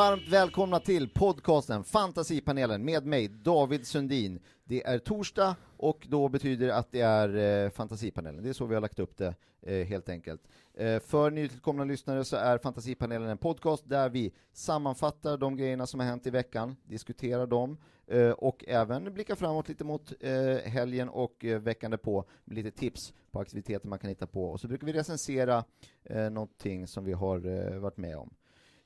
Varmt välkomna till podcasten Fantasipanelen med mig, David Sundin. Det är torsdag och då betyder det att det är eh, Fantasipanelen. Det är så vi har lagt upp det, eh, helt enkelt. Eh, för nytillkomna lyssnare så är Fantasipanelen en podcast där vi sammanfattar de grejerna som har hänt i veckan, diskuterar dem eh, och även blickar framåt lite mot eh, helgen och eh, veckan på med lite tips på aktiviteter man kan hitta på. Och så brukar vi recensera eh, någonting som vi har eh, varit med om.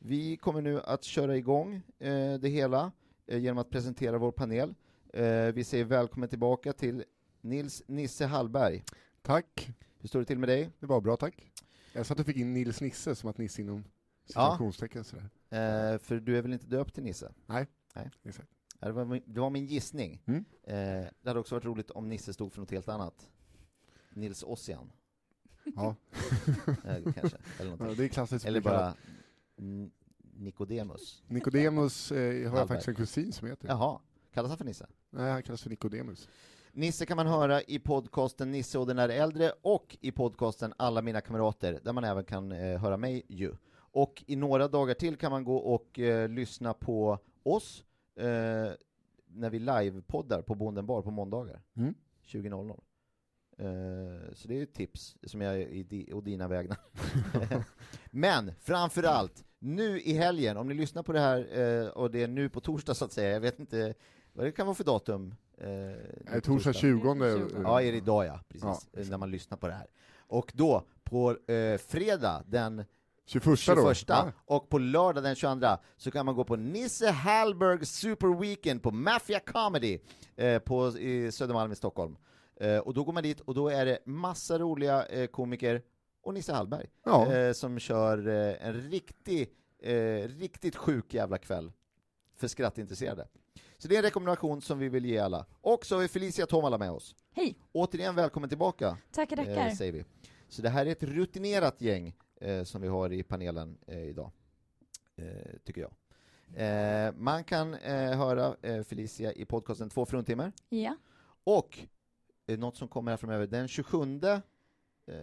Vi kommer nu att köra igång eh, det hela eh, genom att presentera vår panel. Eh, vi säger välkommen tillbaka till Nils Nisse Hallberg. Tack. Hur står det till med dig? Det var bra, tack. Jag satt och fick in Nils Nisse som att Nisse inom citationstecken sådär. Eh, för du är väl inte döpt till Nisse? Nej. Nej. Exakt. Ja, Det var min, det var min gissning. Mm. Eh, det hade också varit roligt om Nisse stod för något helt annat. Nils Ossian, Ja. eh, kanske. Eller, ja, det är klassiskt. eller bara Nikodemus. Nikodemus eh, har jag faktiskt en kusin som heter. Jaha, kallas han för Nisse? Nej, han kallas för Nikodemus. Nisse kan man höra i podcasten Nisse och den är äldre och i podcasten Alla mina kamrater, där man även kan eh, höra mig ju. Och i några dagar till kan man gå och eh, lyssna på oss eh, när vi livepoddar på Bonden bar på måndagar Mm. 20.00. Eh, så det är ett tips som jag är i di- och dina vägnar. Men framför allt, nu i helgen, om ni lyssnar på det här eh, och det är nu på torsdag så att säga, jag vet inte vad det kan vara för datum. Eh, torsdag 20. Ja, är det idag ja, precis, Ja. eh, när man lyssnar på det här. Och då, på eh, fredag den 21 21 då? Och på lördag den 22 så kan man gå på Nisse Hallberg Super Weekend på Mafia Comedy eh, på, i Södermalm i Stockholm. Eh, och då går man dit och då är det massa roliga eh, komiker och Nisse Hallberg Ja. eh, som kör eh, en riktig, eh, riktigt sjuk jävla kväll för skrattintresserade. Så det är en rekommendation som vi vill ge alla. Och så har vi Felicia Tomala med oss. Hej, Återigen välkommen tillbaka, tackar eh, tackar. säger vi. Så det här är ett rutinerat gäng eh, som vi har i panelen eh, idag, eh, tycker jag. Eh, man kan eh, höra eh, Felicia i podcasten Två fruntimmer, Ja, och eh, något som kommer här framöver, den 27 eh,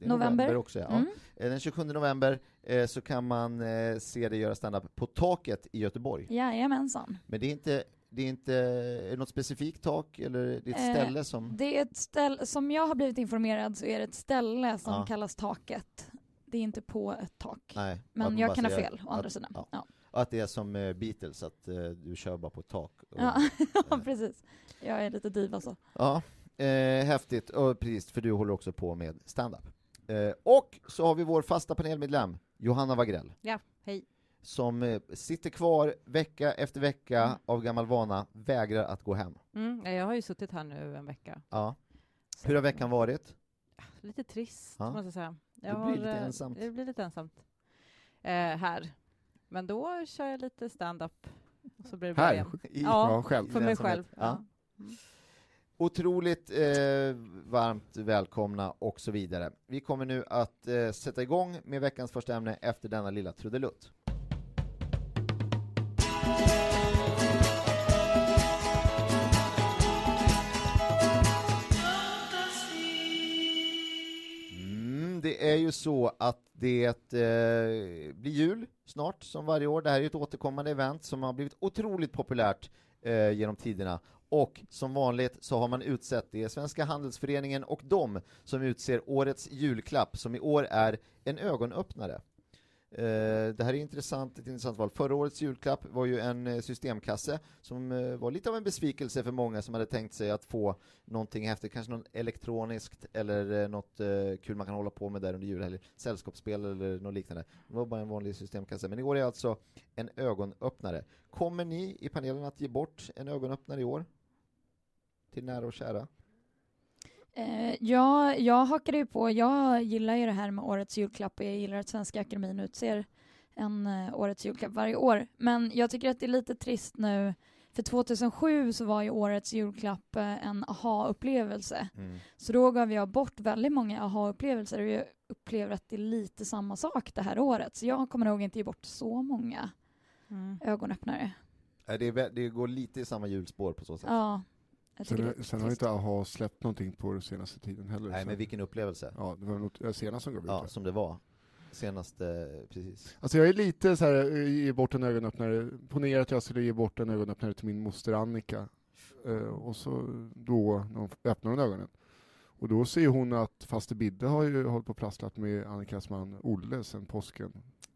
är November. också, ja. mm. Eh, Den 27 november eh, så kan man se dig göra standup på Taket i Göteborg. jajamensan. Men det är inte, det är inte är det något specifikt tak, eller det är ett Eh, ställe som... Det är ett ställe, som jag har blivit informerad så är det ett ställe som Ja. kallas Taket. Det är inte på ett tak. Nej, att Men jag kan ha fel, å andra att, sidan. ja. Ja, Att det är som Beatles, att du kör bara på ett tak. Och, ja. ja precis. Jag är lite diva så. Ja, eh, häftigt. Och precis, för du håller också på med stand-up. Eh, och så har vi vår fasta panelmedlem, Johanna Wagrell. Ja, hej. Som eh, sitter kvar vecka efter vecka Mm. av gammal vana, vägrar att gå hem. Mm, ja, jag har ju suttit här nu en vecka. Ja. Så- Hur har veckan varit? Lite trist, Ja. måste jag säga. Det Jag blir lite eh, ensamt. Det blir lite ensamt eh, här. Men då kör jag lite stand-up. Och så blir det bra Här? igen. I, Ja, Ja, själv. För mig själv. Ja. Ja. Otroligt eh, varmt välkomna och så vidare. Vi kommer nu att eh, sätta igång med veckans första ämne efter denna lilla trudelutt. Mm, det är ju så att det eh, blir jul snart, som varje år. Det här är ett återkommande event som har blivit otroligt populärt eh, genom tiderna. Och som vanligt så har man utsett, det Svenska Handelsföreningen och de som utser årets julklapp, som i år är en ögonöppnare. Eh, det här är intressant, ett intressant val. Förra årets julklapp var ju en eh, systemkasse som eh, var lite av en besvikelse för många som hade tänkt sig att få någonting häftigt, kanske något elektroniskt eller något kul man kan hålla på med där under julhelgen, sällskapsspel eller något liknande. Det var bara en vanlig systemkasse. Men i år är alltså en ögonöppnare. Kommer ni i panelen att ge bort en ögonöppnare i år? Till nära och kära? Eh, ja, jag hakade ju på. Jag gillar ju det här med årets julklapp och jag gillar att Svenska Akademin utser en eh, årets julklapp varje år. Men jag tycker att det är lite trist nu, för 2007 så var ju årets julklapp eh, en aha-upplevelse. Så då gav jag bort väldigt många aha-upplevelser och jag upplever att det är lite samma sak det här året. Så jag kommer nog inte ge bort så många Mm. ögonöppnare. Det, är, det går lite i samma hjulspår på så sätt. Ja, det är Sen, sen har inte AHA släppt någonting på den senaste tiden heller. Nej, så- men vilken upplevelse. Ja, det var något jag senast som gav ut Ja, det. som det var. senaste, precis. Alltså jag är lite så här, eh, ge bort en ögonöppnare, ponera att jag skulle ge bort en ögonöppnare till min moster Annika, eh, och så då, när hon öppnar hon ögonen, och då ser hon att faste Bidde har ju hållit på och prasslat med Annikas man Olle sedan påsken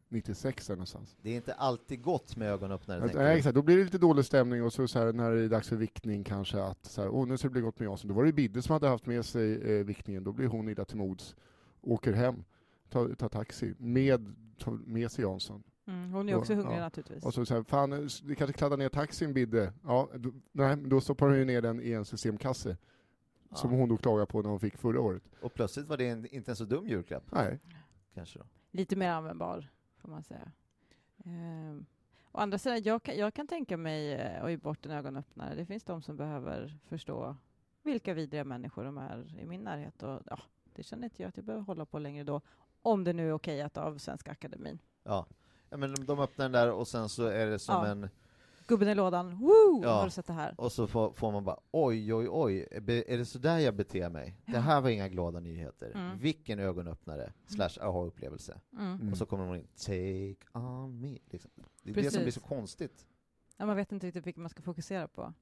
96 där någonstans. Det är inte alltid gott med ögonöppnare, tänker Nej, du? exakt. Då blir det lite dålig stämning och så, så här, när det är dags för viktning kanske att så här, åh, nu ska det bli gott med Jansson. Då var det Bidde som hade haft med sig eh, viktningen, då blir hon illa till mods, åker hem, tar, tar taxi, med, tar med sig Jansson. Mm, hon är Och- också hungrig ja. naturligtvis. Och så säger fan, eh, vi kanske kladdar ner taxin Bidde. Ja, då, nej, då stoppar hon ju ner den i en systemkasse, som Ja. hon då klagar på när hon fick förra året. Och plötsligt var det en, inte en så dum julklapp, Nej. kanske då. Lite mer användbar, får man säga. Ehm, å andra sidan, jag kan, jag kan tänka mig eh, att ge bort en ögonöppnare. Det finns de som behöver förstå vilka vidriga människor de är i min närhet. Och, ja, det känner inte jag att jag behöver hålla på längre då, om det nu är okejat av Svenska Akademin. Ja. ja, men de öppnar den där och sen så är det som Ja. en, Gubben i lådan, woo! Ja. Har du sett det här? och så får, får man bara oj, oj, oj, är det så där jag beter mig? Det här var inga glada nyheter. Mm. Vilken ögonöppnare, slash aha-upplevelse. Mm. Mm. Och så kommer hon in, take on me. Liksom. Det är det Precis. som blir så konstigt. Ja, man vet inte riktigt vilken man ska fokusera på.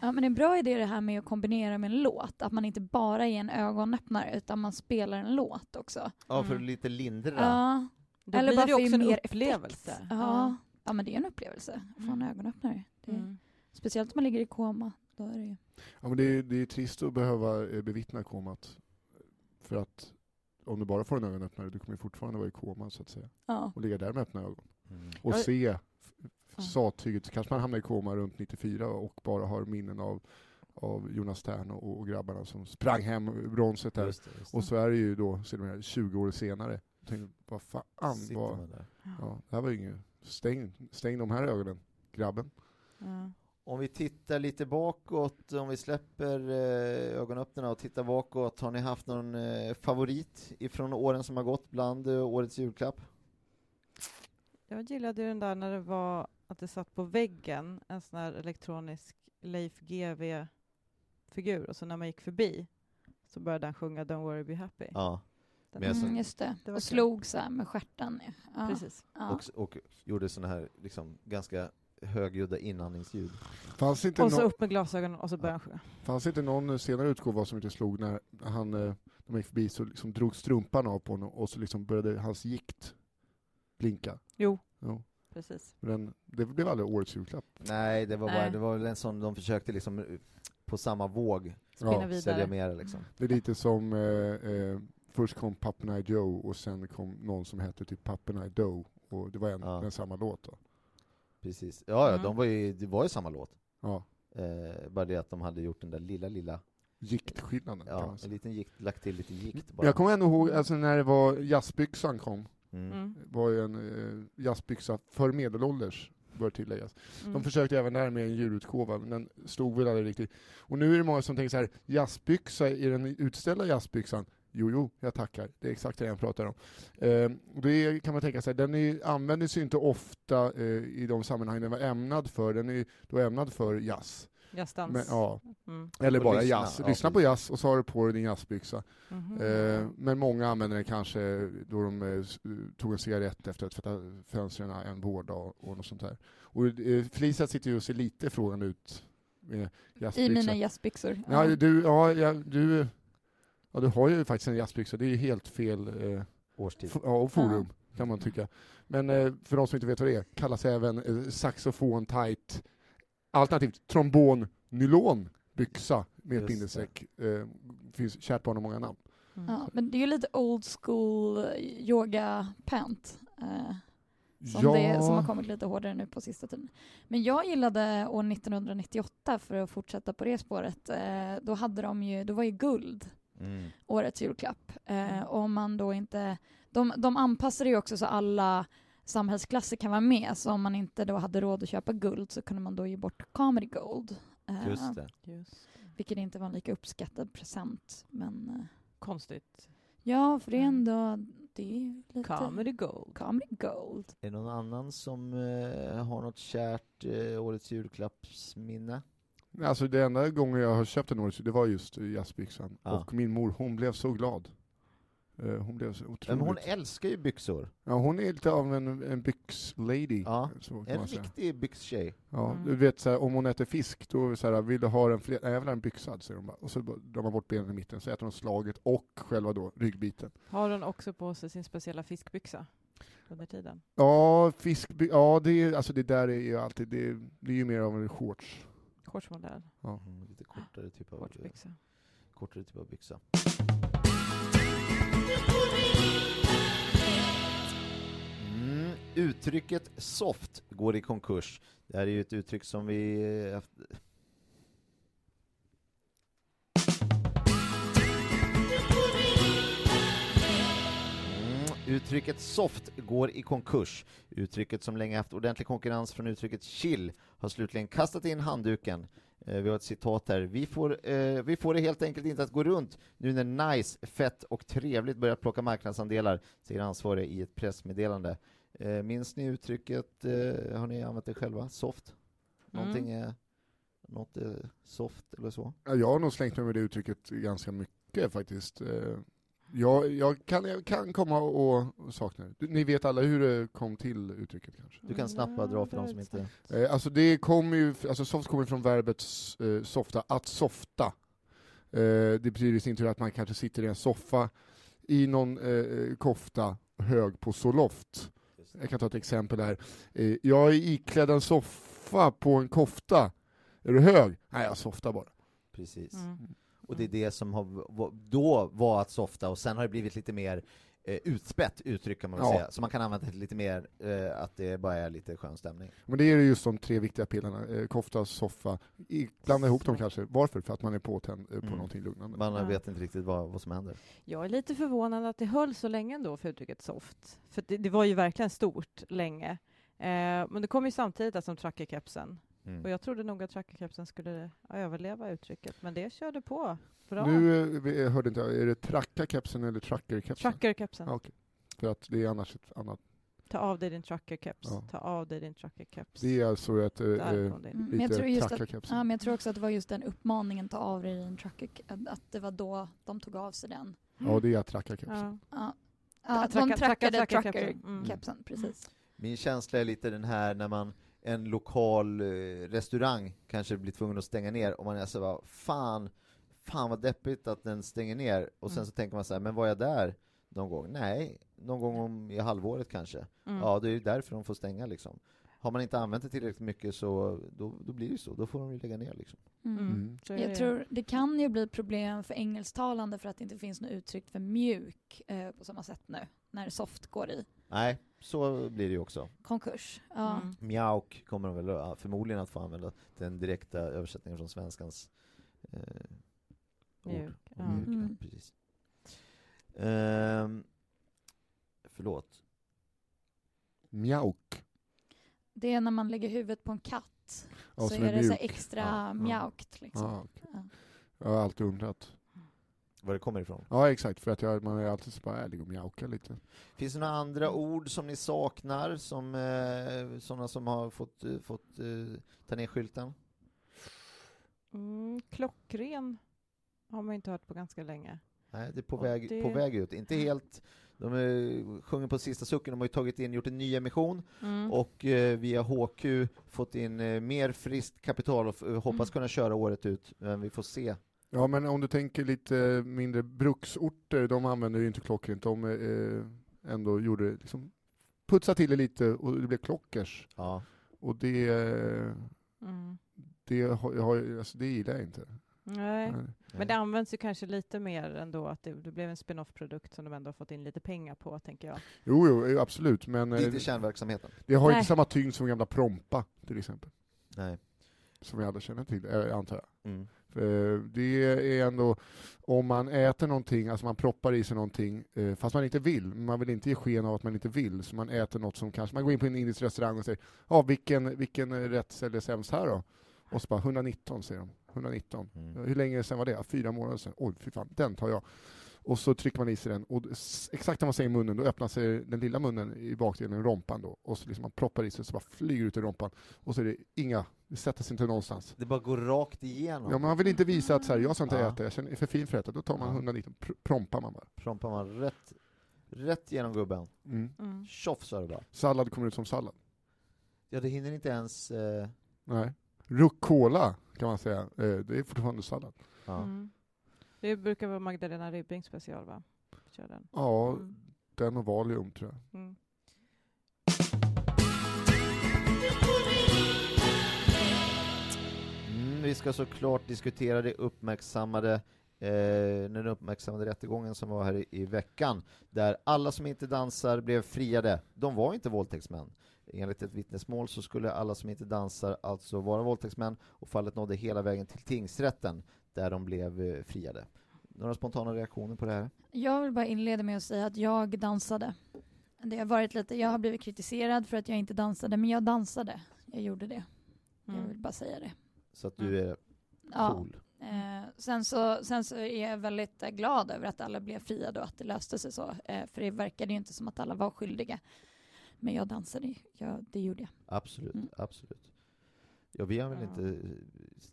Ja, men en bra idé är det här med att kombinera med en låt. Att man inte bara är en ögonöppnare utan man spelar en låt också. Ja, för Mm. lite lindra. Ja, Då Eller blir bara det också en mer upplevelse. effekt. Ja. Ja, men det är en upplevelse att få en Mm. ögonöppnare. Det är, Mm. Speciellt om man ligger i koma. Då är det ju... Ja, men det, är, det är trist att behöva eh, bevittna komat. För att om du bara får en ögonöppnare, du kommer ju fortfarande vara i koma så att säga. Ja. Och ligga där med öppna ögon. Mm. Och se sattyget, så kanske man hamnar i koma runt 94 och bara har minnen av, av Jonas Tern och, och grabbarna som sprang hem bronset där. Just det, just Och så är det ju då, ser de här 20 år senare, jag tänkte, vad fan, Sitter vad, man där. Ja, det här var ju inget, stäng, stäng de här ögonen, grabben. Ja. Om vi tittar lite bakåt, om vi släpper eh, ögonöppnarna och tittar bakåt, har ni haft någon eh, favorit ifrån åren som har gått bland eh, årets julklapp? Jag gillade ju den där när det var att det satt på väggen en sån här elektronisk Leif GW-figur och så när man gick förbi så började den sjunga Don't worry be happy. Ja, Men Mm, just det. Det och slog så här med stjärten. Ja. Precis. Ja. och, och gjorde sådana här liksom, ganska högljudda inandningsljud. Fanns inte, Och så nå- upp med glasögonen och så började han sjunga. fanns inte någon senare utgåva som inte slog när han, eh, när man gick förbi så liksom drog strumpan av på honom och så liksom började hans gikt blinka. Jo, Ja. precis. Men det blev aldrig årets julklapp. Nej, det var, bara, Nej. det var väl en sån de försökte liksom eh, på samma våg Spinna Ja, vidare. sälja mer liksom. Det är lite som, eh, eh, först kom Pappen I Joe och sen kom någon som hette typ Pappen I Doe och det var en, Ja. en samma låt då. Precis. Ja, ja Mm. de var ju, det var ju samma låt. Ja, Eh, bara det att de hade gjort den där lilla, lilla, giktskillnaden kan ja, en liten gikt, lagt till lite gikt bara. Jag kommer ändå ihåg, alltså när det var jazzbyxan kom, Mm. Mm. var ju en eh, jazzbyxa för medelålders, bör tilläggas. Mm. De försökte även där med en julutgåva, men den stod väl aldrig riktigt. Och nu är det många som tänker så här, jazzbyxa, är den utställda jazzbyxan? Jo, jo, jag tackar. Det är exakt det jag pratar om. Eh, det kan man tänka sig, den är, användes ju inte ofta eh, i de sammanhang den var ämnad för. Den är då ämnad för jazz. Jazzdans. Men, ja, Mm. eller bara lyssna, jazz. ja, Lyssna på jazz och så har du på dig din jazzbyxa. Mhm. Eh, men många använder den kanske då de eh, tog en cigarett efter att tvätta fönstren en vårdag och något sånt där. Och eh, Felicia sitter ju och ser lite frågande ut med I mina jazzbyxor. Ja, du, ja, ja, du, ja, du har ju faktiskt en jazzbyxa, det är ju helt fel eh, Årstid. f- ja, och forum kan man tycka. Men eh, för de som inte vet vad det är, kallas även eh, saxofon tight, alternativt trombon nylon byxa med ett bindestreck. Eh, finns kärt barn har många namn. Mm. Ja, men det är ju lite old school yoga pant. Eh, som, det, som har kommit lite hårdare nu på sista tiden. Men jag gillade år 1998, för att fortsätta på det spåret, eh, då hade de ju, då var ju guld Mm. årets julklapp. Eh, och om man då inte, de, de anpassade ju också så alla samhällsklasser kan vara med, så om man inte då hade råd att köpa guld så kunde man då ge bort comedy gold. Eh, Just det. Just. Vilket inte var en lika uppskattad present. Men eh, Konstigt. ja, för det är Mm. ändå, det är lite Comedy gold. comedy gold. Är det någon annan som eh, har något kärt eh, årets julklappsminne? Alltså det enda gången jag har köpt en årets det var just jazzbyxan. Ja. Och min mor, hon blev så glad. Eh, hon blev så otroligt... Men hon älskar ju byxor. Ja, hon är lite av en, en byxlady. Ja, så kan En man säga. riktig byxtjej. Ja, Mm. du vet så här, om hon äter fisk, då är det så här, vill du ha den fler? Nej, jag vill ha en byxad, säger hon bara. Och så drar man bort benen i mitten, så äter hon slaget och själva då ryggbiten. Har hon också på sig sin speciella fiskbyxa under tiden? Ja, fisk, ja det, är, alltså det där är ju alltid, det, det är ju mer av en shorts. Shortsmodell, Ja. Mm, lite kortare typ av, shortsbyxa. kortare typ av byxa. Mm, uttrycket soft går i konkurs. Det här är ju ett uttryck som vi eh, haft... Mm, uttrycket soft går i konkurs. Uttrycket som länge haft ordentlig konkurrens från uttrycket chill har slutligen kastat in handduken. Eh, vi har ett citat här. Vi får, eh, vi får det helt enkelt inte att gå runt nu när Nice, fett och trevligt börjar plocka marknadsandelar, säger ansvarig i ett pressmeddelande. Eh, minns ni uttrycket, eh, har ni använt det själva? Soft? Någonting är något är soft eller så? Ja, Jag har nog slängt mig med det uttrycket ganska mycket faktiskt. Jag, jag, kan, jag kan komma och, sakna det. Ni vet alla hur det kom till uttrycket kanske? Du kan snabbt bara dra för de som inte... Eh, Alltså det kommer ju, alltså soft kommer från verbet eh, softa, att softa. Eh, det betyder i sin tur att man kanske sitter i en soffa i någon kofta hög på Zoloft. Jag kan ta ett exempel här. Jag är iklädd en soffa på en kofta. Är du hög? Nej, jag softar bara. Precis. Mm. Och det är det som har, då var att softa, och sen har det blivit lite mer eh, utspätt uttryck kan man Ja. säga, så man kan använda det lite mer, eh, att det bara är lite skön stämning. Men det är just de tre viktiga pillarna, eh, kofta, soffa. I, blanda ihop dem kanske. Varför? För att man är påtänd eh, på Mm. någonting lugnande. Man Ja. vet inte riktigt vad, vad som händer. Jag är lite förvånad att det höll så länge ändå för uttrycket soft. För det, det var ju verkligen stort länge. Eh, men det kom ju samtidigt som trackerkepsen. Mm. Och jag trodde nog att trackerkepsen skulle överleva uttrycket, men det körde på bra. Nu eh, vi- jag hörde inte, är det tracka-kepsen eller tracker-kepsen? Trackerkepsen. Ja, okej. För att det är annars ett annat. Ta av dig din trackerkeps. Ja. Ta av dig din trackerkeps. Det är alltså ett, eh. Mm, jag lite att. Ja, men jag tror också att det var just den uppmaningen, ta av dig din trucker, att det var då de tog av sig den. Ja, det är tracka-kepsen. Ja. Ja, tracka- de tracka- trackade trackerkepsen. Mm. trucker-kepsen, precis. Min känsla är lite den här när man en lokal eh, restaurang kanske blir tvungen att stänga ner och man är så bara, fan, fan vad deppigt att den stänger ner och sen Mm. så tänker man så här, men var jag där någon gång? Nej, någon gång om i halvåret kanske. Mm. Ja, det är ju därför de får stänga liksom. Har man inte använt det tillräckligt mycket så då, då blir det så, då får de ju lägga ner liksom. Mm. Mm. Är Jag tror det kan ju bli problem för engelsktalande för att det inte finns något uttryck för mjuk eh, på samma sätt nu, när soft går i Nej, så blir det ju också. konkurs. Ja. Mm. Mjauk kommer de väl ja, förmodligen att få använda den direkta översättningen från svenskans eh, ord. Mjuk, ja. Mjuk, ja, Mm. precis. Ehm, förlåt. Mjauk. Det är när man lägger huvudet på en katt, Ja, så som är det så extra Ja, ja. mjaukt. Liksom. Ja. Ja. Jag har alltid undrat. Var det kommer ifrån. Ja, exakt. För att jag, man är alltid så bara ärlig och mjaukar lite. Finns det några andra ord som ni saknar, som eh, sådana som har fått, eh, fått eh, ta ner skylten? Mm, klockren har man inte hört på ganska länge. Nej, det är på, Och väg, det- på väg ut. Inte helt. De eh, sjunger på sista sucken, de har ju tagit in, gjort en ny emission Mm. och eh, via HQ fått in eh, mer friskt kapital och hoppas Mm. kunna köra året ut, men vi får se. Ja, men om du tänker lite mindre bruksorter, de använder ju inte klockrent. De eh, ändå gjorde liksom, putsa till det lite och det blev klockers. Ja. Och det, eh, Mm. det, har, alltså, det gillar jag inte. Nej. Nej. Men det används ju kanske lite mer ändå, att det, det blev en spin-off-produkt som de ändå har fått in lite pengar på, tänker jag. Jo, jo, absolut, men eh, Inte kärnverksamheten. det har Nej. inte samma tyngd som gamla Prompa, till exempel. Nej. Som vi alla känner till, eh, antar jag. Mm. För det är ändå, om man äter någonting, alltså man proppar i sig någonting, eh, fast man inte vill, man vill inte ge sken av att man inte vill, så man äter något som kanske, man går in på en indisk restaurang och säger, ja vilken, vilken eh, rätt säljer sämst här då? Och så bara 119 säger de, 119. Mm. Hur länge sedan var det? Fyra månader sedan. Oj, fy fan, den tar jag. Och så trycker man i sig den, och exakt när man säger munnen, då öppnar sig den lilla munnen i bakdelen, rompan då, och så liksom man proppar i sig, så bara flyger ut i rompan, och så är det inga Det sätter sig inte någonstans. Det bara går rakt igenom. Ja, man vill inte visa att så här, jag ska inte Ja. äta, jag känner, är för fin för att äta. Då tar man Ja. 119, pr- prompar man bara. Prompar man rätt, rätt genom gubben. Mm. Mm. Tjoff sa det bara. Sallad kommer ut som sallad. Ja, det hinner inte ens... Eh, Nej. Rucola kan man säga, eh, det är fortfarande sallad. ja. Mm. Det brukar vara Magdalena Ribbing special va? Kör den. Ja, Mm. den och Valium tror jag. Mm. Vi ska såklart diskutera det uppmärksammade eh, den uppmärksammade rättegången som var här i, i veckan, där alla som inte dansar blev friade. De var inte våldtäktsmän. Enligt ett vittnesmål så skulle alla som inte dansar alltså vara våldtäktsmän och fallet nådde hela vägen till tingsrätten där de blev eh, friade. Några spontana reaktioner på det här? Jag vill bara inleda med att säga att jag dansade. Det har varit lite, jag har blivit kritiserad för att jag inte dansade, men jag dansade. Jag gjorde det. Jag Mm. vill bara säga det. Så att du är Ja. cool. Eh, sen, så, sen så är jag väldigt eh, glad över att alla blev friade och att det löste sig så. Eh, för det verkade ju inte som att alla var skyldiga. Men jag dansade, jag, det gjorde jag. Absolut, Mm. absolut. Ja, vi har väl Ja. inte eh,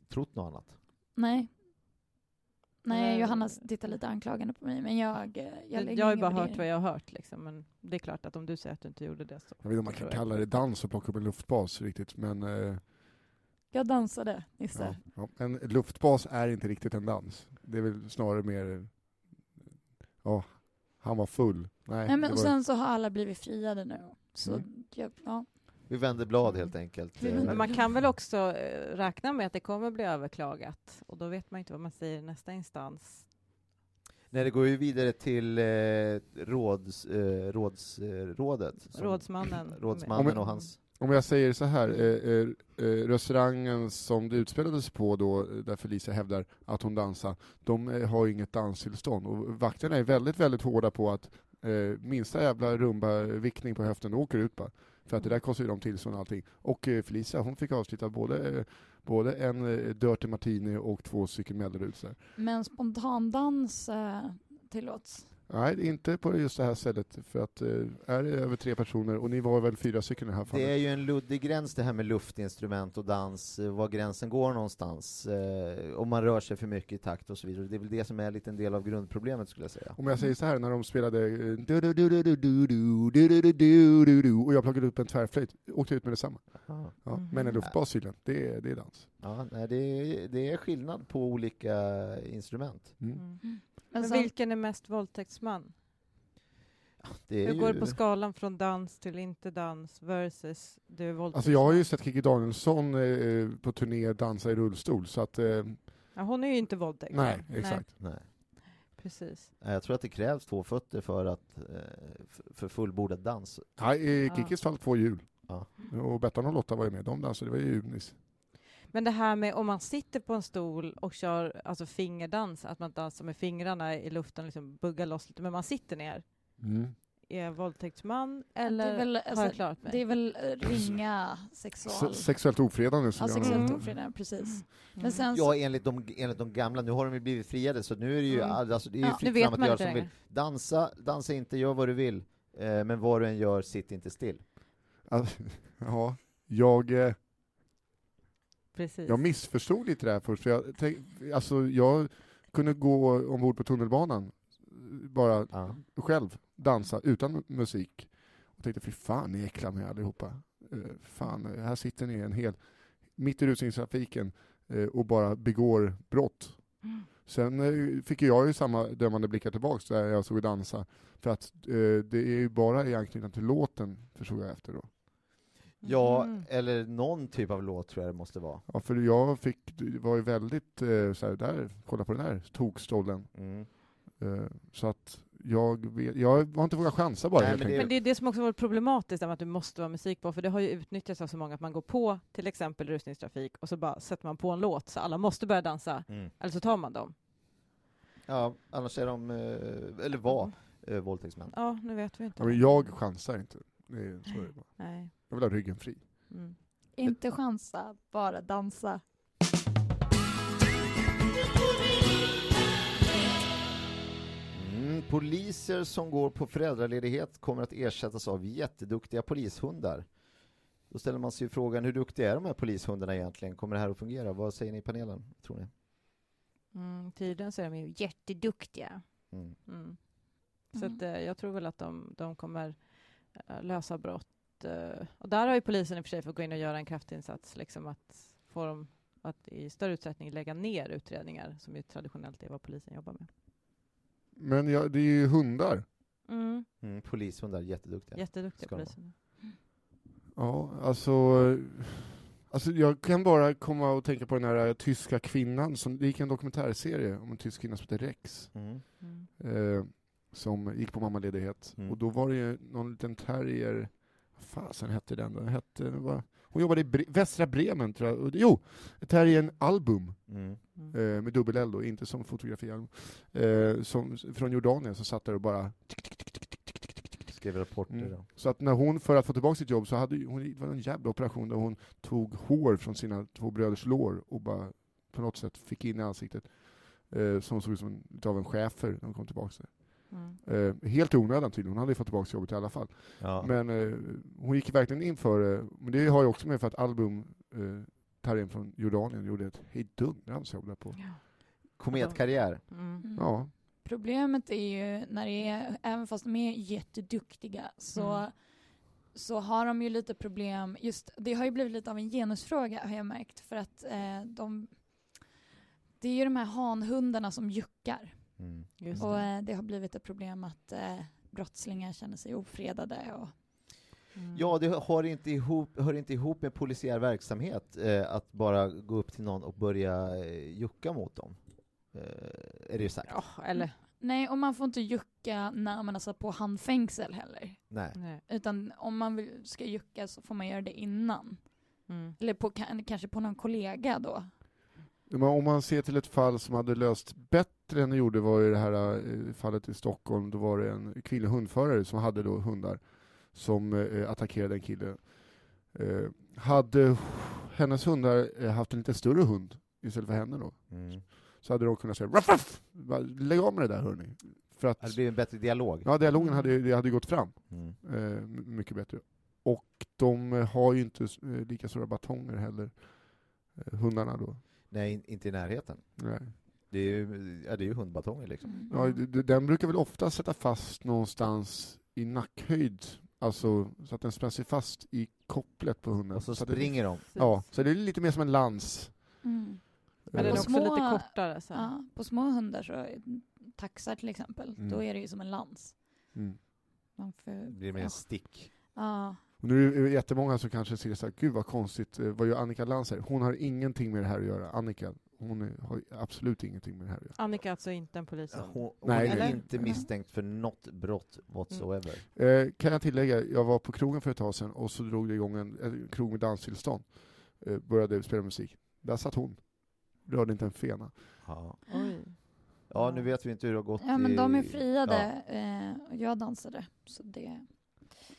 trott något annat. Nej. Nej, Johanna tittar lite anklagande på mig, men jag... eh, Jag, Jag, har ju bara hört vad jag har hört liksom, men det är klart att om du säger att du inte gjorde det så... Jag vet inte om man kan kalla det dans och plocka upp en luftbas riktigt, men eh, Jag dansade, Nisse. ja, ja. en luftbas är inte riktigt en dans. Det är väl snarare mer, ja, han var full. Nej, Nej, men och var, sen så har alla blivit friade nu. Så Mm. jag, ja. Vi vänder blad helt enkelt. Men man kan väl också eh, räkna med att det kommer bli överklagat och då vet man inte vad man säger i nästa instans. Nej, det går ju vidare till eh, råds, eh, råds, eh, rådet. som- Rådsmannen. Rådsmannen och hans om jag säger så här, eh, eh, eh, restaurangen som det utspelades på då, eh, där Felicia hävdar att hon dansar, de eh, har ju inget danstillstånd. Och vakterna är väldigt, väldigt hårda på att eh, minsta jävla rumba-vickning på höften, då åker ut bara. För att det där kostar ju dem tillstånd och allting. Och eh, Felicia, hon fick avsluta både, eh, både en eh, Dirty Martini och två stycken Mellerusar. Men spontandans eh, tillåts. Nej, inte på just det här stället. För att är det över tre personer, och ni var väl fyra stycken i det här fallet? Det är ju en luddig gräns det här med luftinstrument och dans, var gränsen går någonstans. Om man rör sig för mycket i takt och så vidare. Det är väl det som är lite en del av grundproblemet skulle jag säga. Om jag säger så här, när de spelade och jag plockade upp en tvärflöjt, åkte ut med detsamma. Ja, men en luftbas tydligen, det är, det är dans. Ja, det, är, det är skillnad på olika instrument. Mm. Men, sen, vilken är mest våldtäktsman? Det är Hur går det ju- på skalan från dans till inte dans versus du är våldtäktsman? Alltså jag har ju sett Kikki Danielsson eh, på turné dansa i rullstol, så att... Eh, Ja, hon är ju inte våldtäktsman. nej, exakt. Nej. Precis. Jag tror att det krävs två fötter för, att, eh, för fullbordad dans. Nej, i Ja. Kikkis fall två hjul. Ja. Och Bettan och Lotta var ju med, de dansade, det var ju nyss. Men det här med om man sitter på en stol och kör alltså fingerdans, att man dansar med fingrarna i luften, liksom buggar loss lite, men man sitter ner. Mm. Är jag våldtäktsman det är eller väl, har jag alltså, klarat mig? det är väl ringa sexual... Se- Sexuellt ofredande som ja, sexuellt Mm. ofredande, precis. Mm. Men sen så, Ja, enligt de, enligt de gamla. Nu har de ju blivit friade, så nu är det ju, Mm. alltså, det är ju Ja, fritt fram att göra som vill. Dansa, dansa inte, gör vad du vill. Eh, men vad du än gör, sitt inte still. Alltså, ja, jag... Eh, Precis. Jag missförstod lite det här först, för jag, tänk, alltså, jag kunde gå ombord på tunnelbanan, bara Ja. själv, dansa utan musik. Och tänkte, fy fan, ni äcklar mig allihopa. Uh, fan, här sitter ni en hel, mitt i rusningstrafiken eh, och bara begår brott. Mm. Sen eh, fick jag ju samma dömande blickar tillbaks där jag såg dansa, för att eh, det är ju bara i anknytning till låten, förstod jag efter då. Ja, Mm. eller någon typ av låt tror jag det måste vara. Ja, för jag fick, det var ju väldigt eh, så här, där, kolla på den här tokstollen. Mm. Eh, Så att jag, vet, jag har inte vågat chansa bara Nej, men enkelt. Men det är det som också varit problematiskt, med att det måste vara musik på, för det har ju utnyttjats av så många att man går på till exempel rusningstrafik och så bara sätter man på en låt så alla måste börja dansa, Mm. eller så tar man dem. Ja, annars är de, eh, eller var, eh, våldtäktsmän. Ja, nu vet vi inte. Ja, men jag chansar inte. Det är, så är det bara. Nej. Jag vill ha ryggen fri. Mm. inte chansa, bara dansa. Mm, poliser som går på föräldraledighet kommer att ersättas av jätteduktiga polishundar. Då ställer man sig ju frågan, hur duktiga är de här polishundarna egentligen? Kommer det här att fungera? Vad säger ni i panelen, tror ni? Mm, tydligen så är de ju jätteduktiga. Mm. Mm. Så Mm. att, eh, jag tror väl att de, de kommer eh, lösa brott. Eh, och där har ju polisen i och för sig fått gå in och göra en kraftinsats, liksom att få dem att i större utsträckning lägga ner utredningar, som ju traditionellt är vad polisen jobbar med. Men ja, det är ju hundar. Mm. Mm, polishundar, jätteduktiga. Jätteduktiga poliser. Ja, alltså, alltså jag kan bara komma och tänka på den här tyska kvinnan, som, det gick en dokumentärserie om en tysk kvinna som heter Rex, Mm. Mm. eh, som gick på mammaledighet. Mm. Och då var det ju någon liten terrier, fasen hette den då? Hette, det var, hon jobbade i Bre Västra Bremen, tror jag. Och det- Jo, terriern Album, Mm. Mm. eh, med dubbel L då, inte som fotografialbum, eh, som, från Jordanien, som satt där och bara Skrev rapporter. Mm. då. Så att när hon, för att få tillbaka sitt jobb, så hade hon, det var en jävla operation där hon tog hår från sina två bröders lår och bara på något sätt fick in i ansiktet. Eh, som såg ut som en, utav en schäfer när hon kom tillbaka. Mm. Eh, helt i onödan tydligen, hon hade ju fått tillbaka jobbet i alla fall. Ja. Men eh, hon gick verkligen in för det, men det har ju också med för att album eh, Terriern från Jordanien gjorde ett hejdundrans jobb där på. Ja. Kometkarriär. Mm. Mm. Ja, Problemet är ju när det är, även fast de är jätteduktiga, så, Mm. så har de ju lite problem, just det har ju blivit lite av en genusfråga har jag märkt, för att eh, de, det är ju de här hanhundarna som juckar. Mm. Just Och det. eh, det har blivit ett problem att eh, brottslingar känner sig ofredade. Och, Mm. Ja, det hör inte ihop, hör inte ihop med polisiär verksamhet eh, att bara gå upp till någon och börja eh, jucka mot dem. Eh, är det ju sagt. Ja, eller? nej, och man får inte jucka när man har satt på handfängsel heller. Nej. Nej. Utan om man vill, ska jucka så får man göra det innan. Mm. Eller på, kan- kanske på någon kollega då. Om man ser till ett fall som hade löst bättre än det gjorde var ju det här eh, fallet i Stockholm. Då var det en kvinnlig hundförare som hade då hundar som eh, attackerade en kille. Eh, hade hennes hundar haft en lite större hund istället för henne då, Mm. så hade de kunnat säga ruff, ruff! Lägg av med det där hörni. För att, Det blir en bättre dialog. ja, dialogen hade, det hade gått fram Mm. mycket bättre. Och de har ju inte lika stora batonger heller, hundarna då. Nej, in- inte i närheten. Nej. Det är ju, ja, det är ju hundbatonger liksom. Mm. Ja, den brukar väl ofta sätta fast någonstans i nackhöjd, alltså så att den spänner sig fast i kopplet på hunden. Och så det- springer de. Ja, så det är lite mer som en lans. Mm. Men den är På också små- lite kortare. Så. Ja, på små hundar, så taxar till exempel, Mm. då är det ju som en lans. Mm. Man får, Det blir mer en stick. ja. Och nu är det jättemånga som kanske ser så här, gud vad konstigt, eh, vad gör Annika Lantz här? Hon har ingenting med det här att göra. Annika, hon är, har absolut ingenting med det här att göra. Annika är alltså inte en polis. Hon, hon Nej, är inte misstänkt för något brott whatsoever. Eh, kan jag tillägga, jag var på krogen för ett tag sedan och så drog det igång en, en krog med danstillstånd. Eh, började spela musik. Där satt hon. Rörde inte en fena. Ja. Oj. ja, nu vet vi inte hur det har gått. ja, men de är i- friade eh, och jag dansade, så det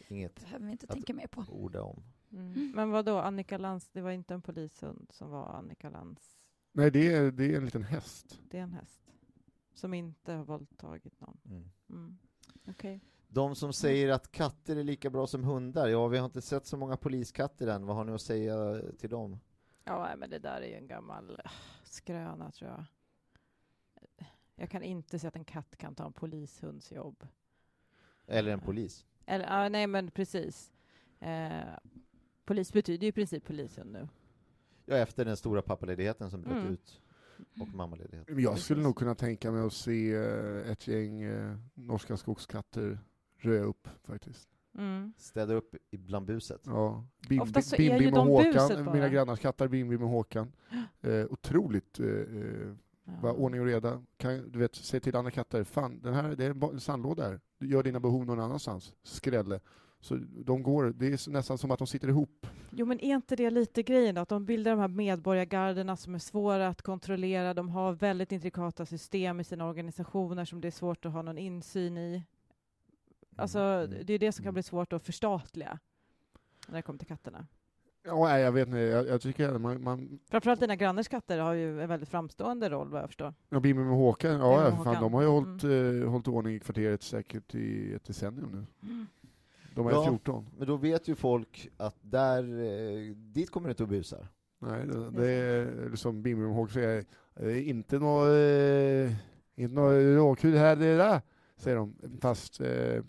Inget behöver vi inte tänka mer på. orda om. Mm. Men vad då Annika Lantz, det var inte en polishund som var Annika Lantz. Nej, det är, det är en liten häst. Det är en häst. Som inte har våldtagit någon. Mm. Mm. Okej. De som säger att katter är lika bra som hundar, ja, vi har inte sett så många poliskatter än. Vad har ni att säga till dem? Ja, men det där är ju en gammal äh, skröna tror jag. Jag kan inte se att en katt kan ta en polishunds jobb. Eller en polis? Eller, ja, nej men precis. Eh, polis betyder ju i princip polishund nu. Ja, efter den stora pappaledigheten som bröt Mm. ut. Och mammaledigheten. Jag skulle nog kunna tänka mig att se eh, ett gäng eh, norska skogskatter röja upp faktiskt. Mm. Städa upp i bland buset. Ja. Bim, Oftast så Bim, är Bim ju de Håkan, buset bara. mina grannars katter, Bim, Bim och Håkan. Eh, otroligt eh, bara ordning och reda. Kan, du vet, säg till andra katter, fan, den här, det är en sandlåda här. Du gör dina behov någon annanstans. Skrälle. Så de går, det är nästan som att de sitter ihop. Jo, men är inte det lite grejen då? Att de bildar de här medborgargarderna som är svåra att kontrollera. De har väldigt intrikata system i sina organisationer som det är svårt att ha någon insyn i. Alltså, Mm. det är det som kan Mm. bli svårt att förstatliga när det kommer till katterna. Ja, nej, jag vet inte, jag, jag tycker att man, man Framförallt dina grannars katter har ju en väldigt framstående roll vad jag förstår. ja, Bim, Bim och Håkan, ja, ja, Håkan. fan, de har ju Mm. hållit, eh, hållit ordning i kvarteret säkert i ett decennium nu. De är Ja. 14. Men då vet ju folk att där, eh, dit kommer du inte och busar. Nej, det, det är som Bim Bim Håg säger, det är inte något, eh, inte något råkul här det där, säger de, fast eh,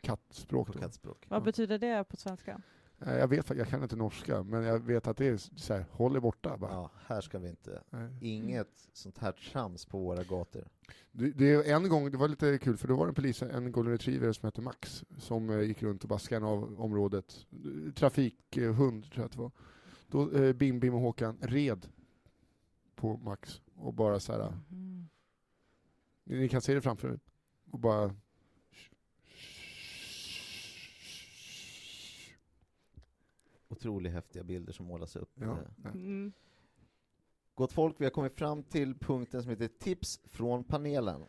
kattspråk. Kattspråk. Vad betyder det på svenska? Eh, Jag vet, jag kan inte norska, men jag vet att det är så här, håll er borta bara. Ja, här ska vi inte. Nej. Inget sånt här trams på våra gator. Det, det är en gång, det var lite kul, för då var det en polis, en golden retriever som hette Max, som eh, gick runt och bara scannade av området. Trafikhund, tror jag att det var. Då eh, Bim Bim och Håkan red på Max och bara så här, Mm. ni, ni kan se det framför er, och bara Otroligt häftiga bilder som målas upp. Ja, Eh, ja. Mm. Gott folk, vi har kommit fram till punkten som heter Tips från panelen.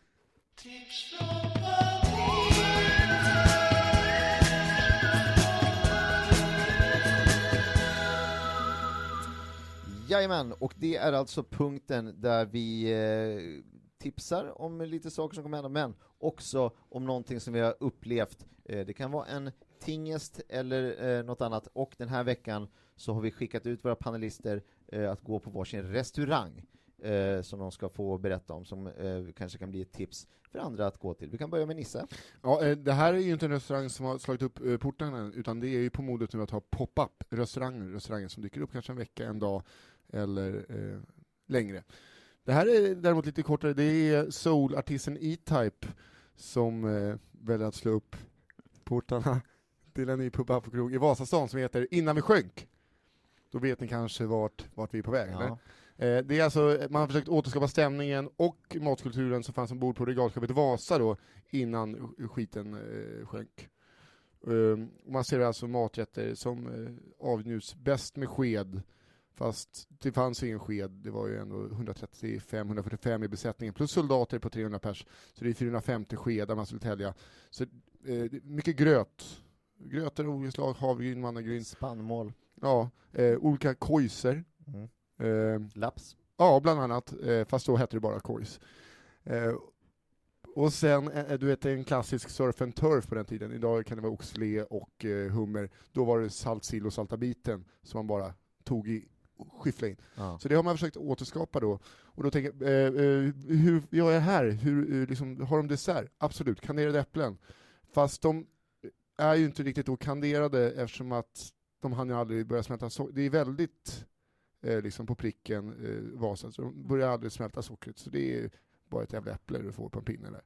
Jajamän, och det är alltså punkten där vi eh, tipsar om lite saker som kommer hända, men också om någonting som vi har upplevt. Eh, det kan vara en tingest eller eh, något annat, och den här veckan så har vi skickat ut våra panelister eh, att gå på varsin restaurang eh, som de ska få berätta om, som eh, kanske kan bli ett tips för andra att gå till. Vi kan börja med Nisse. Ja, eh, det här är ju inte en restaurang som har slagit upp eh, portarna än, utan det är ju på modet nu att ha pop-up restauranger, restauranger som dyker upp kanske en vecka, en dag eller eh, längre. Det här är däremot lite kortare, det är soulartisten E-Type som eh, väljer att slå upp portarna till en ny pop-up krog i Vasastan som heter Innan vi sjönk. Då vet ni kanske vart, vart vi är på väg, eller? Ja. Eh, Det är alltså, man har försökt återskapa stämningen och matkulturen som fanns ombord på regalskeppet Vasa då, innan skiten eh, sjönk. Um, man ser alltså maträtter som eh, avnjuts bäst med sked, fast det fanns ingen sked, det var ju ändå 135-145 i besättningen, plus soldater på 300 pers, så det är 450 skedar man skulle tälja. Så eh, mycket gröt, grötor av olika slag, havregryn, mannagryn, Spannmål. ja, eh, olika kojser, Mm. eh, Laps. Ja, bland annat, eh, fast då hette det bara kojs. Eh, och sen, eh, du vet, en klassisk surf and turf på den tiden. Idag kan det vara oxfilé och eh, hummer. Då var det saltsill och salta biten som man bara tog i och skyfflade in. Ja. Så det har man försökt återskapa då. Och då tänker jag, eh, eh, hur jag här? Hur, eh, liksom, har de dessert? Absolut, kanderade äpplen. Fast de är ju inte riktigt då kanderade eftersom att de hann ju aldrig börja smälta socker. Det är väldigt eh, liksom på pricken eh, Vasa, så de börjar aldrig smälta sockret. Så det är bara ett jävla äpple du får på en pinne där.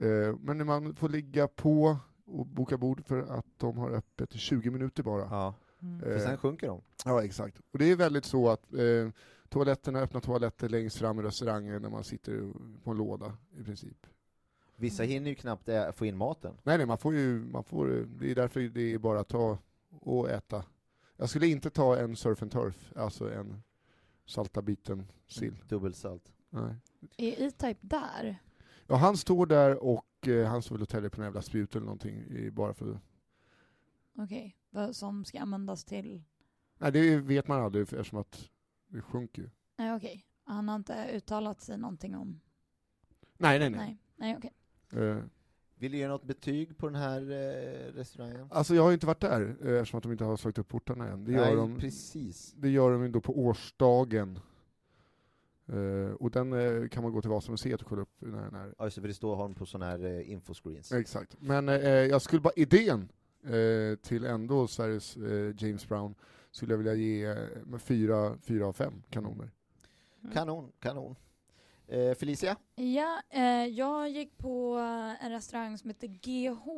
Eh, men när man får ligga på och boka bord för att de har öppet i 20 minuter bara. ja. Mm. För sen sjunker de. Ja, exakt. Och det är väldigt så att eh, toaletterna, öppna toaletter längst fram i restaurangen när man sitter på en låda i princip. Vissa Mm. hinner ju knappt ä- få in maten. Nej, nej, man får ju, man får, det är därför det är bara att ta och äta. Jag skulle inte ta en surf and turf, alltså en salta biten sill. Dubbelsalt. Nej. Är E-Type där? Ja, han står där och eh, han står väl och täller på en jävla spjut eller någonting, i- bara för Okej, vad som ska användas till? Nej, det vet man aldrig för- eftersom att det sjunker ju. Nej okej, han har inte uttalat sig någonting om... Nej, nej, nej. Nej, nej okej. Eh, Vill du ge något betyg på den här eh, restaurangen? alltså jag har ju inte varit där eh, eftersom att de inte har slagit upp portarna än. Det gör, Nej, de, precis. det gör de ju då på årsdagen. Eh, och den eh, kan man gå till Vasamuseet och kolla upp när den är. Ja, just det, för det står honom på sådana här eh, infoscreens. Exakt. Men eh, jag skulle bara, idén till ändå Sveriges James Brown skulle jag vilja ge fyra, fyra av fem kanoner. Mm. Kanon, kanon. Eh, Felicia? Ja, eh, jag gick på en restaurang som heter GH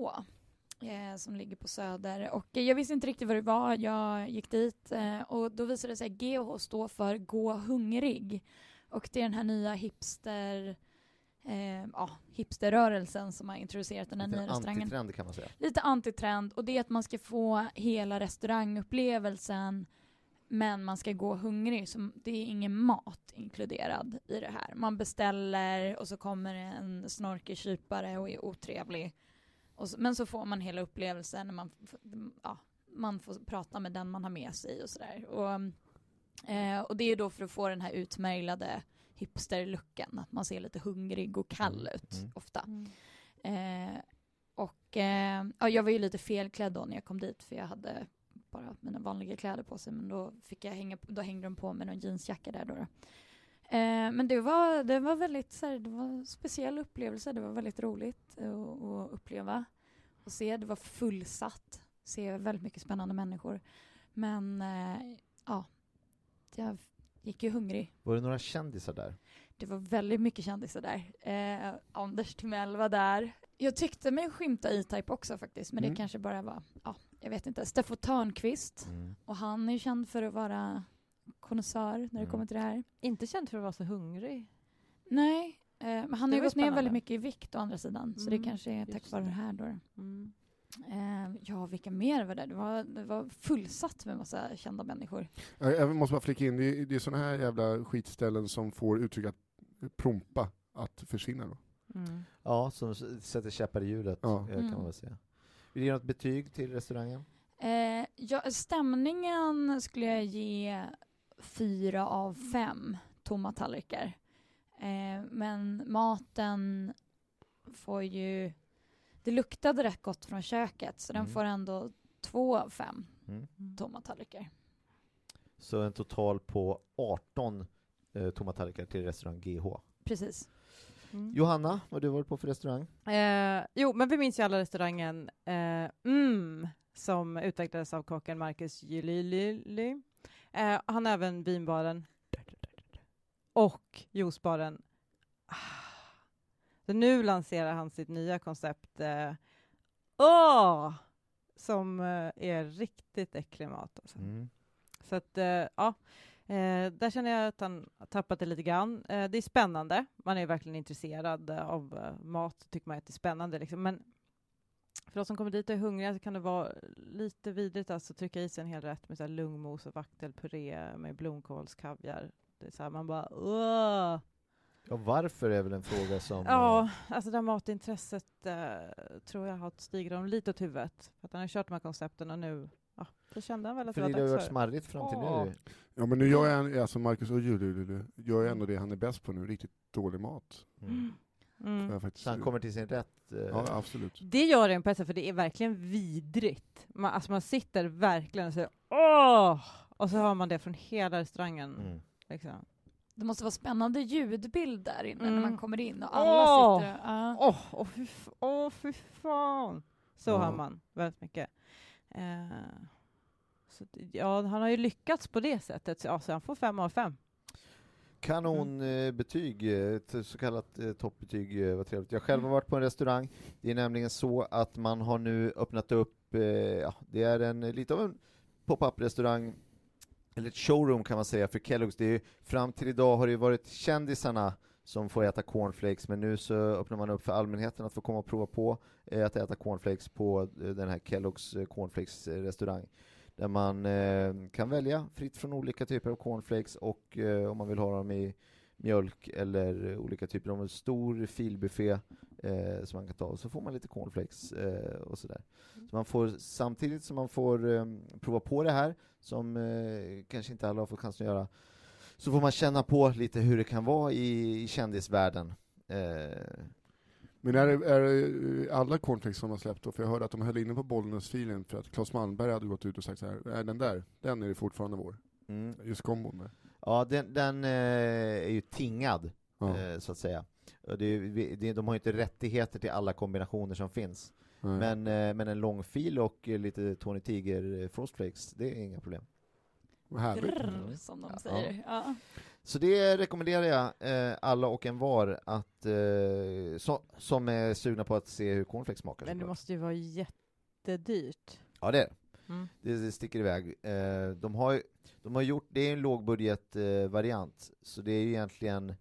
eh, som ligger på Söder och jag visste inte riktigt vad det var. Jag gick dit eh, och då visade det sig att GH står för Gå hungrig och det är den här nya hipster eh, ja, hipsterrörelsen som har introducerat den här Lite nya restaurangen. antitrend kan man säga. Lite antitrend och det är att man ska få hela restaurangupplevelsen men man ska gå hungrig, så det är ingen mat inkluderad i det här. Man beställer och så kommer en snorkig kypare och är otrevlig. Och så, men så får man hela upplevelsen när man, ja, man får prata med den man har med sig och sådär. Och, eh, och det är då för att få den här utmärglade hipsterlooken, att man ser lite hungrig och kall ut Mm. ofta. Mm. Eh, Och eh, ja, jag var ju lite felklädd då när jag kom dit för jag hade bara mina vanliga kläder på sig men då, fick jag hänga, då hängde de på med någon jeansjacka där då. då. Eh, men det var, det var väldigt så här, det var en speciell upplevelse, det var väldigt roligt att, att uppleva och se. Det var fullsatt, se väldigt mycket spännande människor. Men eh, ja, jag gick ju hungrig. Var det några kändisar där? Det var väldigt mycket kändisar där. Eh, Anders Timell var där. Jag tyckte mig skymta E-Type också faktiskt, men Mm. det kanske bara var, ja, jag vet inte. Steffo Törnqvist, och han är ju känd för att vara konnässör när det Mm. kommer till det här. Inte känd för att vara så hungrig. Nej, eh, men han Det har ju gått ner väldigt mycket i vikt å andra sidan, så det Mm, kanske är tack vare det det. här då. Mm. Eh, ja, vilka mer var det? Det var, det var fullsatt med massa kända människor. Jag, måste bara flika in, det är, det är sådana här jävla skitställen som får uttrycket prompa att försvinna då. Mm. Ja, som sätter käppar i hjulet, Ja. eh, kan man Mm. väl säga. Vill du ge något betyg till restaurangen? Eh, ja, stämningen skulle jag ge fyra av fem tomma tallrikar. Eh, men maten får ju... Det luktade rätt gott från köket, så den Mm. får ändå två av fem Mm. tomma tallrikar. Så en total på 18 eh, tomma tallrikar till restaurang GH. Precis. Mm. Johanna, vad har du varit på för restaurang? Eh, jo, men vi minns ju alla restaurangen eh, mm, som utvecklades av kocken Marcus Julili. Eh, han har även vinbaren och juicebaren. Ah. Så nu lanserar han sitt nya koncept. Eh, åh! Som eh, är riktigt äcklig mat. Alltså. Mm. Så att, eh, ja, eh, där känner jag att han har tappat det lite grann. Eh, det är spännande, man är verkligen intresserad eh, av eh, mat, tycker man att det är spännande. Liksom. Men för oss som kommer dit och är hungriga så kan det vara lite vidrigt alltså, att trycka i sig en hel rätt med så här lungmos och vaktelpuré med blomkålskaviar. Det är så här, man bara Åh! Ja, varför är väl en fråga som... Ja, alltså det här matintresset eh, tror jag har stigit honom lite åt huvudet. För att han har kört de här koncepten och nu, då kände han väl att det För var det har ju dags varit för Mm. smarrigt fram till Åh. nu. Ja men nu gör jag, alltså Marcus och Julio gör jag ändå det han är bäst på nu, riktigt dålig mat. Mm. Mm. Jag faktiskt, Så han kommer till sin rätt. eh, Ja absolut. Det gör det på ett sätt, för det är verkligen vidrigt. Man, alltså man sitter verkligen och säger åh! Och så har man det från hela restaurangen. Mm. Liksom. Det måste vara spännande ljudbild där inne när Mm. man kommer in och alla Åh! sitter och, ja. Åh, åh, fy, f- åh, fy fan! Så Ja. har man väldigt mycket. Eh, så, ja, han har ju lyckats på det sättet, så, ja, så han får fem av fem. Kanonbetyg, ett så kallat eh, toppbetyg, eh, vad trevligt. Jag själv har varit på en restaurang, det är nämligen så att man har nu öppnat upp, eh, ja, det är en, lite av en pop-up restaurang, eller ett showroom kan man säga för Kellogg's. Det är fram till idag har det varit kändisarna som får äta cornflakes, men nu så öppnar man upp för allmänheten att få komma och prova på eh, att äta cornflakes på eh, den här Kellogg's eh, cornflakes eh, restaurang där man eh, kan välja fritt från olika typer av cornflakes och eh, om man vill ha dem i mjölk eller olika typer av en stor filbuffé eh, som man kan ta, och så får man lite cornflakes eh, och sådär. Så man får, samtidigt som man får eh, prova på det här, som eh, kanske inte alla har fått chansen att göra, så får man känna på lite hur det kan vara i, i kändisvärlden. Eh, Eh, Men är är det alla cornflakes som har släppt då? För jag hörde att de höll inne på Bollnäs-filen för att Claes Malmberg hade gått ut och sagt så här, är den där, den är det fortfarande vår. mm. Just kombon där. Ja, den, den eh, är ju tingad, Ja. eh, så att säga. Det, det, de har ju inte rättigheter till alla kombinationer som finns. Nej. Men, eh, men en lång fil och eh, lite Tony Tiger eh, Frostflakes, det är inga problem. Vad härligt. Grrr, som de Ja. säger. Ja. Så det rekommenderar jag eh, alla och en var att, eh, så, som är sugna på att se hur cornflakes smakar. Men det måste ju vara jättedyrt. Ja, det är. Mm. det. Det sticker iväg. Eh, de, har, de har gjort, det är en lågbudgetvariant, variant, så det är ju egentligen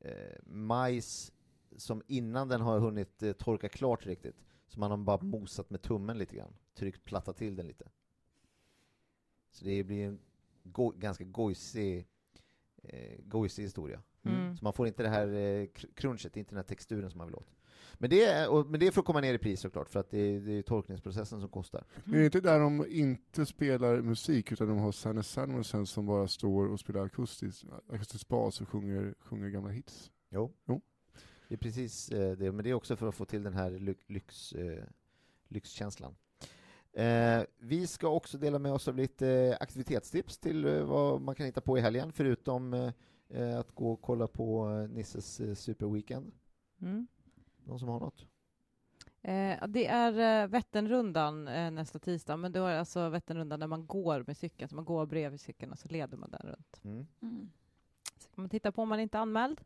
eh, majs som innan den har hunnit eh, torka klart riktigt, så man har bara mosat med tummen lite grann, tryckt, plattat till den lite. Så det blir en go, ganska gojsig, eh, gojsig historia. Mm. Så man får inte det här eh, crunchet, inte den här texturen som man vill åt. Men det, är, och, men det är för att komma ner i pris såklart, för att det är, det är torkningsprocessen som kostar. Är det inte där de inte spelar musik, utan de har Sanne Samuelsson som bara står och spelar akustisk, akustisk bas och sjunger, sjunger gamla hits? Jo. Jo. Det är precis eh, det, men det är också för att få till den här ly lyx, eh, lyxkänslan. Eh, vi ska också dela med oss av lite aktivitetstips till eh, vad man kan hitta på i helgen, förutom eh, eh att gå och kolla på eh, Nisses eh, superweekend. Mm. Någon som har något? Eh, det är eh, Vätternrundan eh, nästa tisdag, men då är det alltså Vätternrundan där man går med cykeln, så man går bredvid cykeln och så leder man den runt. Mm. Mm. Så kan man titta på om man inte är anmäld.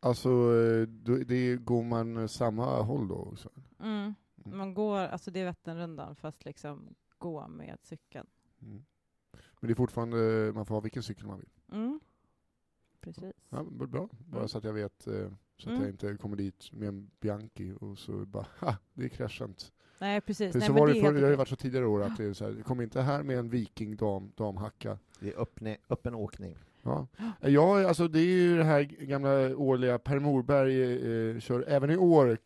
Alltså, eh, då, det går man samma håll då? Också. Mm. Mm. Man går, alltså det är Vätternrundan, fast liksom gå med cykeln. Mm. Men det är fortfarande, man får ha vilken cykel man vill? Mm. Precis. Ja, bra, bara Mm. så att jag vet, eh, så att Mm. jag inte kommer dit med en Bianchi och så bara, ha, det är kraschat. Nej, precis. För Nej, så men var det, är för, det har ju varit så tidigare år att det är så här, kom inte här med en Viking dam, damhacka. Det är öppne, öppen åkning. Ja. ja, alltså det är ju det här gamla årliga, Per Morberg eh, kör även i år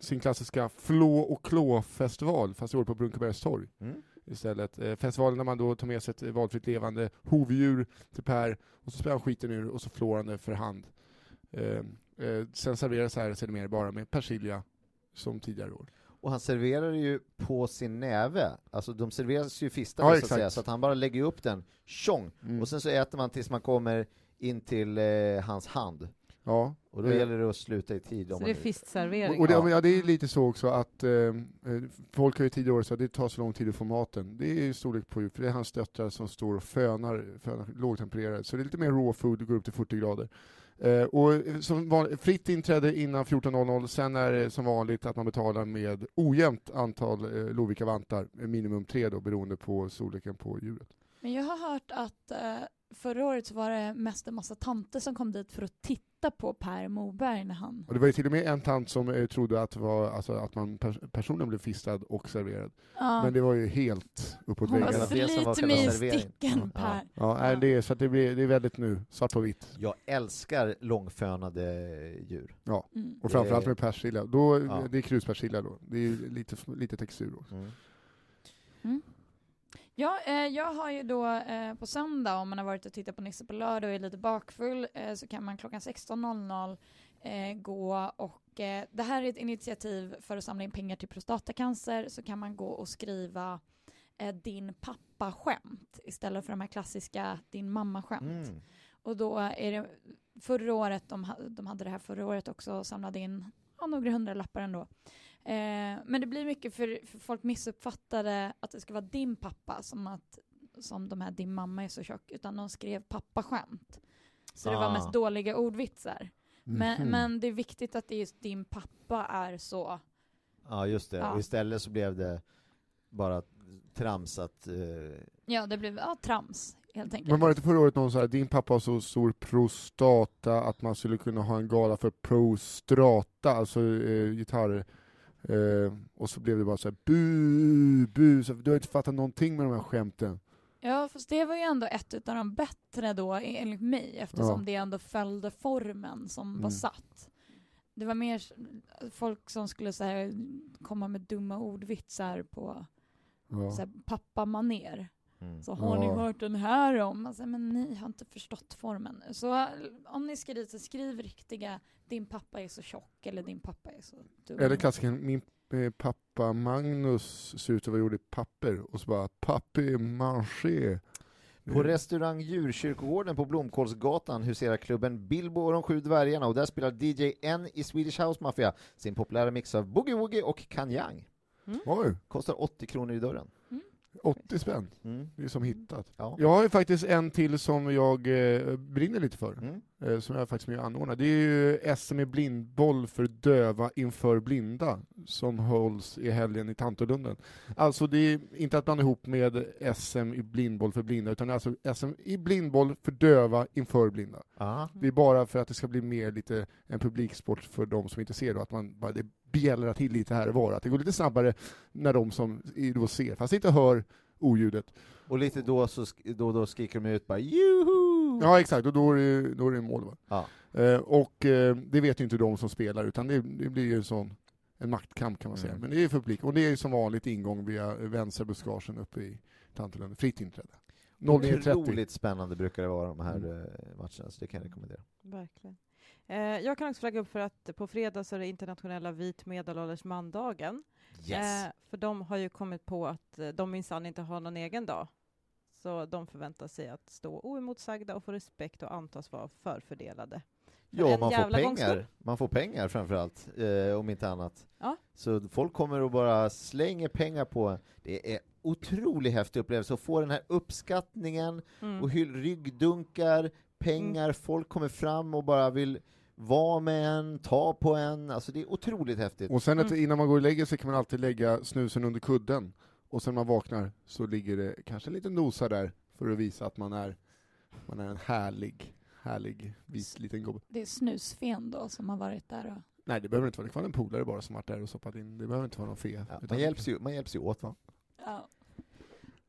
sin klassiska Flå och klå-festival, fast i år på Brunkebergs torg Mm. istället. Eh, festivalen där man då tar med sig ett valfritt levande hovdjur till Per, och så spelar han skiten ur och så flår han det för hand. Eh, eh, sen serveras här sedermera bara med persilja, som tidigare år. Och han serverar ju på sin näve, alltså de serveras ju fistade Ja, så att säga, så att han bara lägger upp den, tjong, Mm. och sen så äter man tills man kommer in till eh, hans hand. Ja. Och då Eh, gäller det att sluta i tid. Om Så det är fistservering. Och det, Ja. ja, det är lite så också att eh, eh, folk har ju tidigare år sagt att det tar så lång tid att få maten. Det är ju storlek på djur, för det är hans döttrar som står och fönar, fönar lågtempererade. Så det är lite mer raw food, det går upp till 40 grader. Eh, och eh, som van, fritt inträde innan 14.00, sen är det som vanligt att man betalar med ojämnt antal eh, Lovikka-vantar, eh, minimum tre då, beroende på storleken på djuret. Men jag har hört att eh, förra året så var det mest en massa tanter som kom dit för att titta på Per Moberg när han... Och det var ju till och med en tant som eh, trodde att, var, alltså, att man pers personen blev fistad och serverad. Ja, Men det var ju helt uppåt hon väggarna. det som var sliter mig i sticken, Ja. Per. Ja, nej, det är, så att det, blir, det är väldigt nu, svart på vitt. Jag älskar långfönade djur. Mm. Och framförallt med persilja. Då, Ja. Det är kruspersilja då. Det är ju lite, lite textur också. Mm. Ja, eh, jag har ju då eh, på söndag, om man har varit och tittat på Nisse på lördag och är lite bakfull, eh, så kan man klockan 16.00 eh, gå och eh, det här är ett initiativ för att samla in pengar till prostatacancer, så kan man gå och skriva eh, din pappa-skämt istället för de här klassiska din mamma-skämt. Mm. Och då är det förra året, de, de hade det här förra året också, samlade in ja, några hundra lappar ändå. Eh, men det blir mycket för, för folk missuppfattade att det ska vara din pappa, som att som de här din mamma är så tjock, utan de skrev pappaskämt. Så det var Ah. mest dåliga ordvitsar. Men, Mhm. men det är viktigt att det just din pappa är så. Ja, just det. Ja. Och istället så blev det bara trams att... Eh, Ja, det blev ja, trams helt enkelt. Men var det inte förra året någon sa att din pappa har så stor prostata att man skulle kunna ha en gala för prostrata, alltså eh, gitarr. Eh, och så blev det bara så här bu, bu, så du har inte fattat någonting med de här skämten. Ja, fast det var ju ändå ett av de bättre då, enligt mig, eftersom Ja. det ändå följde formen som var Mm. satt. Det var mer folk som skulle så här, komma med dumma ordvitsar på Ja. pappamaner. Mm. Så har ni hört den här om? Alltså, men ni har inte förstått formen. Så eh, om ni ska dit så skriv riktiga din pappa är så tjock eller din pappa är så dum. Eller klassikern, min eh, pappa Magnus ser ut att vara gjord i papper och så bara papi maché. På restaurang Djurkyrkogården på Blomkålsgatan huserar klubben Bilbo och de sju dvärgarna och där spelar DJ N i Swedish House Mafia sin populära mix av Boogie Woogie och Kanyang. Oj, Kostar 80 kronor i dörren. 80 spänn. Mm. Det är som hittat. Ja. Jag har ju faktiskt en till som jag eh, brinner lite för. Mm. eh, som jag faktiskt med och anordnar. Det är ju SM i blindboll för döva inför blinda som hålls i helgen i Tantolunden. Alltså det är inte att blanda ihop med SM i blindboll för blinda utan alltså SM i blindboll för döva inför blinda. Ja. Det är bara för att det ska bli mer lite en publiksport för de som inte ser då, att man bara det bjällrar till lite här och var, att det går lite snabbare när de som då ser, fast inte hör oljudet. Och lite då, så sk- då, då skriker de ut bara Juhu! Ja exakt, och då är det, då är det mål. Va? Ja. Eh, och eh, det vet ju inte de som spelar, utan det, det blir ju en sån en maktkamp kan man säga. Mm. Men det är för publik, och det är ju som vanligt ingång via vänsterbuskagen uppe i Tantelund, fritt inträde. 09.30. Otroligt spännande brukar det vara de här Mm. eh, matcherna, så det kan jag rekommendera. Verkligen. Eh, jag kan också flagga upp för att på fredag så är det internationella vit medelålders man-dagen. Yes. Eh, för de har ju kommit på att eh, de minsann inte har någon egen dag. Så de förväntar sig att stå oemotsagda och få respekt och antas vara förfördelade. För Ja, man får pengar. Man får pengar framförallt, eh, om inte annat. Ja. Så folk kommer och bara slänger pengar på. Det är otroligt häftig upplevelse att få den här uppskattningen Mm. och hyll- ryggdunkar, pengar, folk kommer fram och bara vill vara med en, ta på en, alltså det är otroligt häftigt. Och sen att Mm. innan man går och lägger sig kan man alltid lägga snusen under kudden, och sen när man vaknar så ligger det kanske en liten nosa där för att visa att man är, man är en härlig, härlig vit liten gubbe. Det är snusfen då som har varit där och... Nej, det behöver inte vara, det kan vara en polare bara som varit där och stoppat in, det behöver inte vara någon fe. Ja, utan- man, hjälps ju, man hjälps ju åt va. Ja.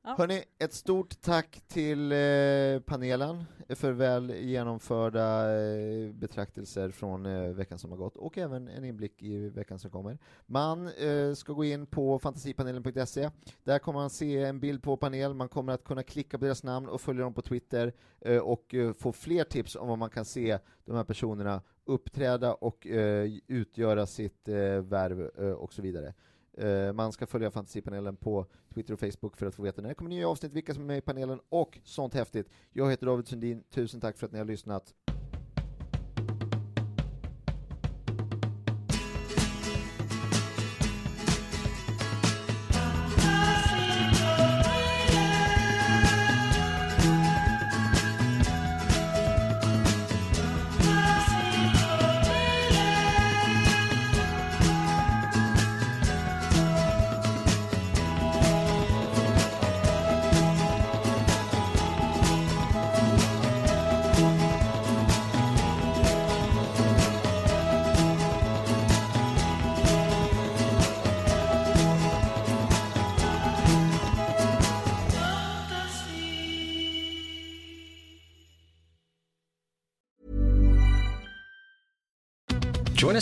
Ja. Hörni, ett stort tack till eh, panelen för väl genomförda eh, betraktelser från eh, veckan som har gått och även en inblick i veckan som kommer. Man eh, ska gå in på fantasipanelen.se. Där kommer man se en bild på panel, man kommer att kunna klicka på deras namn och följa dem på Twitter eh, och eh, få fler tips om vad man kan se de här personerna uppträda och utgöra sitt värv och så vidare. Eh, man ska följa Fantasipanelen på Twitter och Facebook för att få veta när det kommer nya avsnitt, vilka som är med i panelen och sånt häftigt. Jag heter David Sundin, tusen tack för att ni har lyssnat.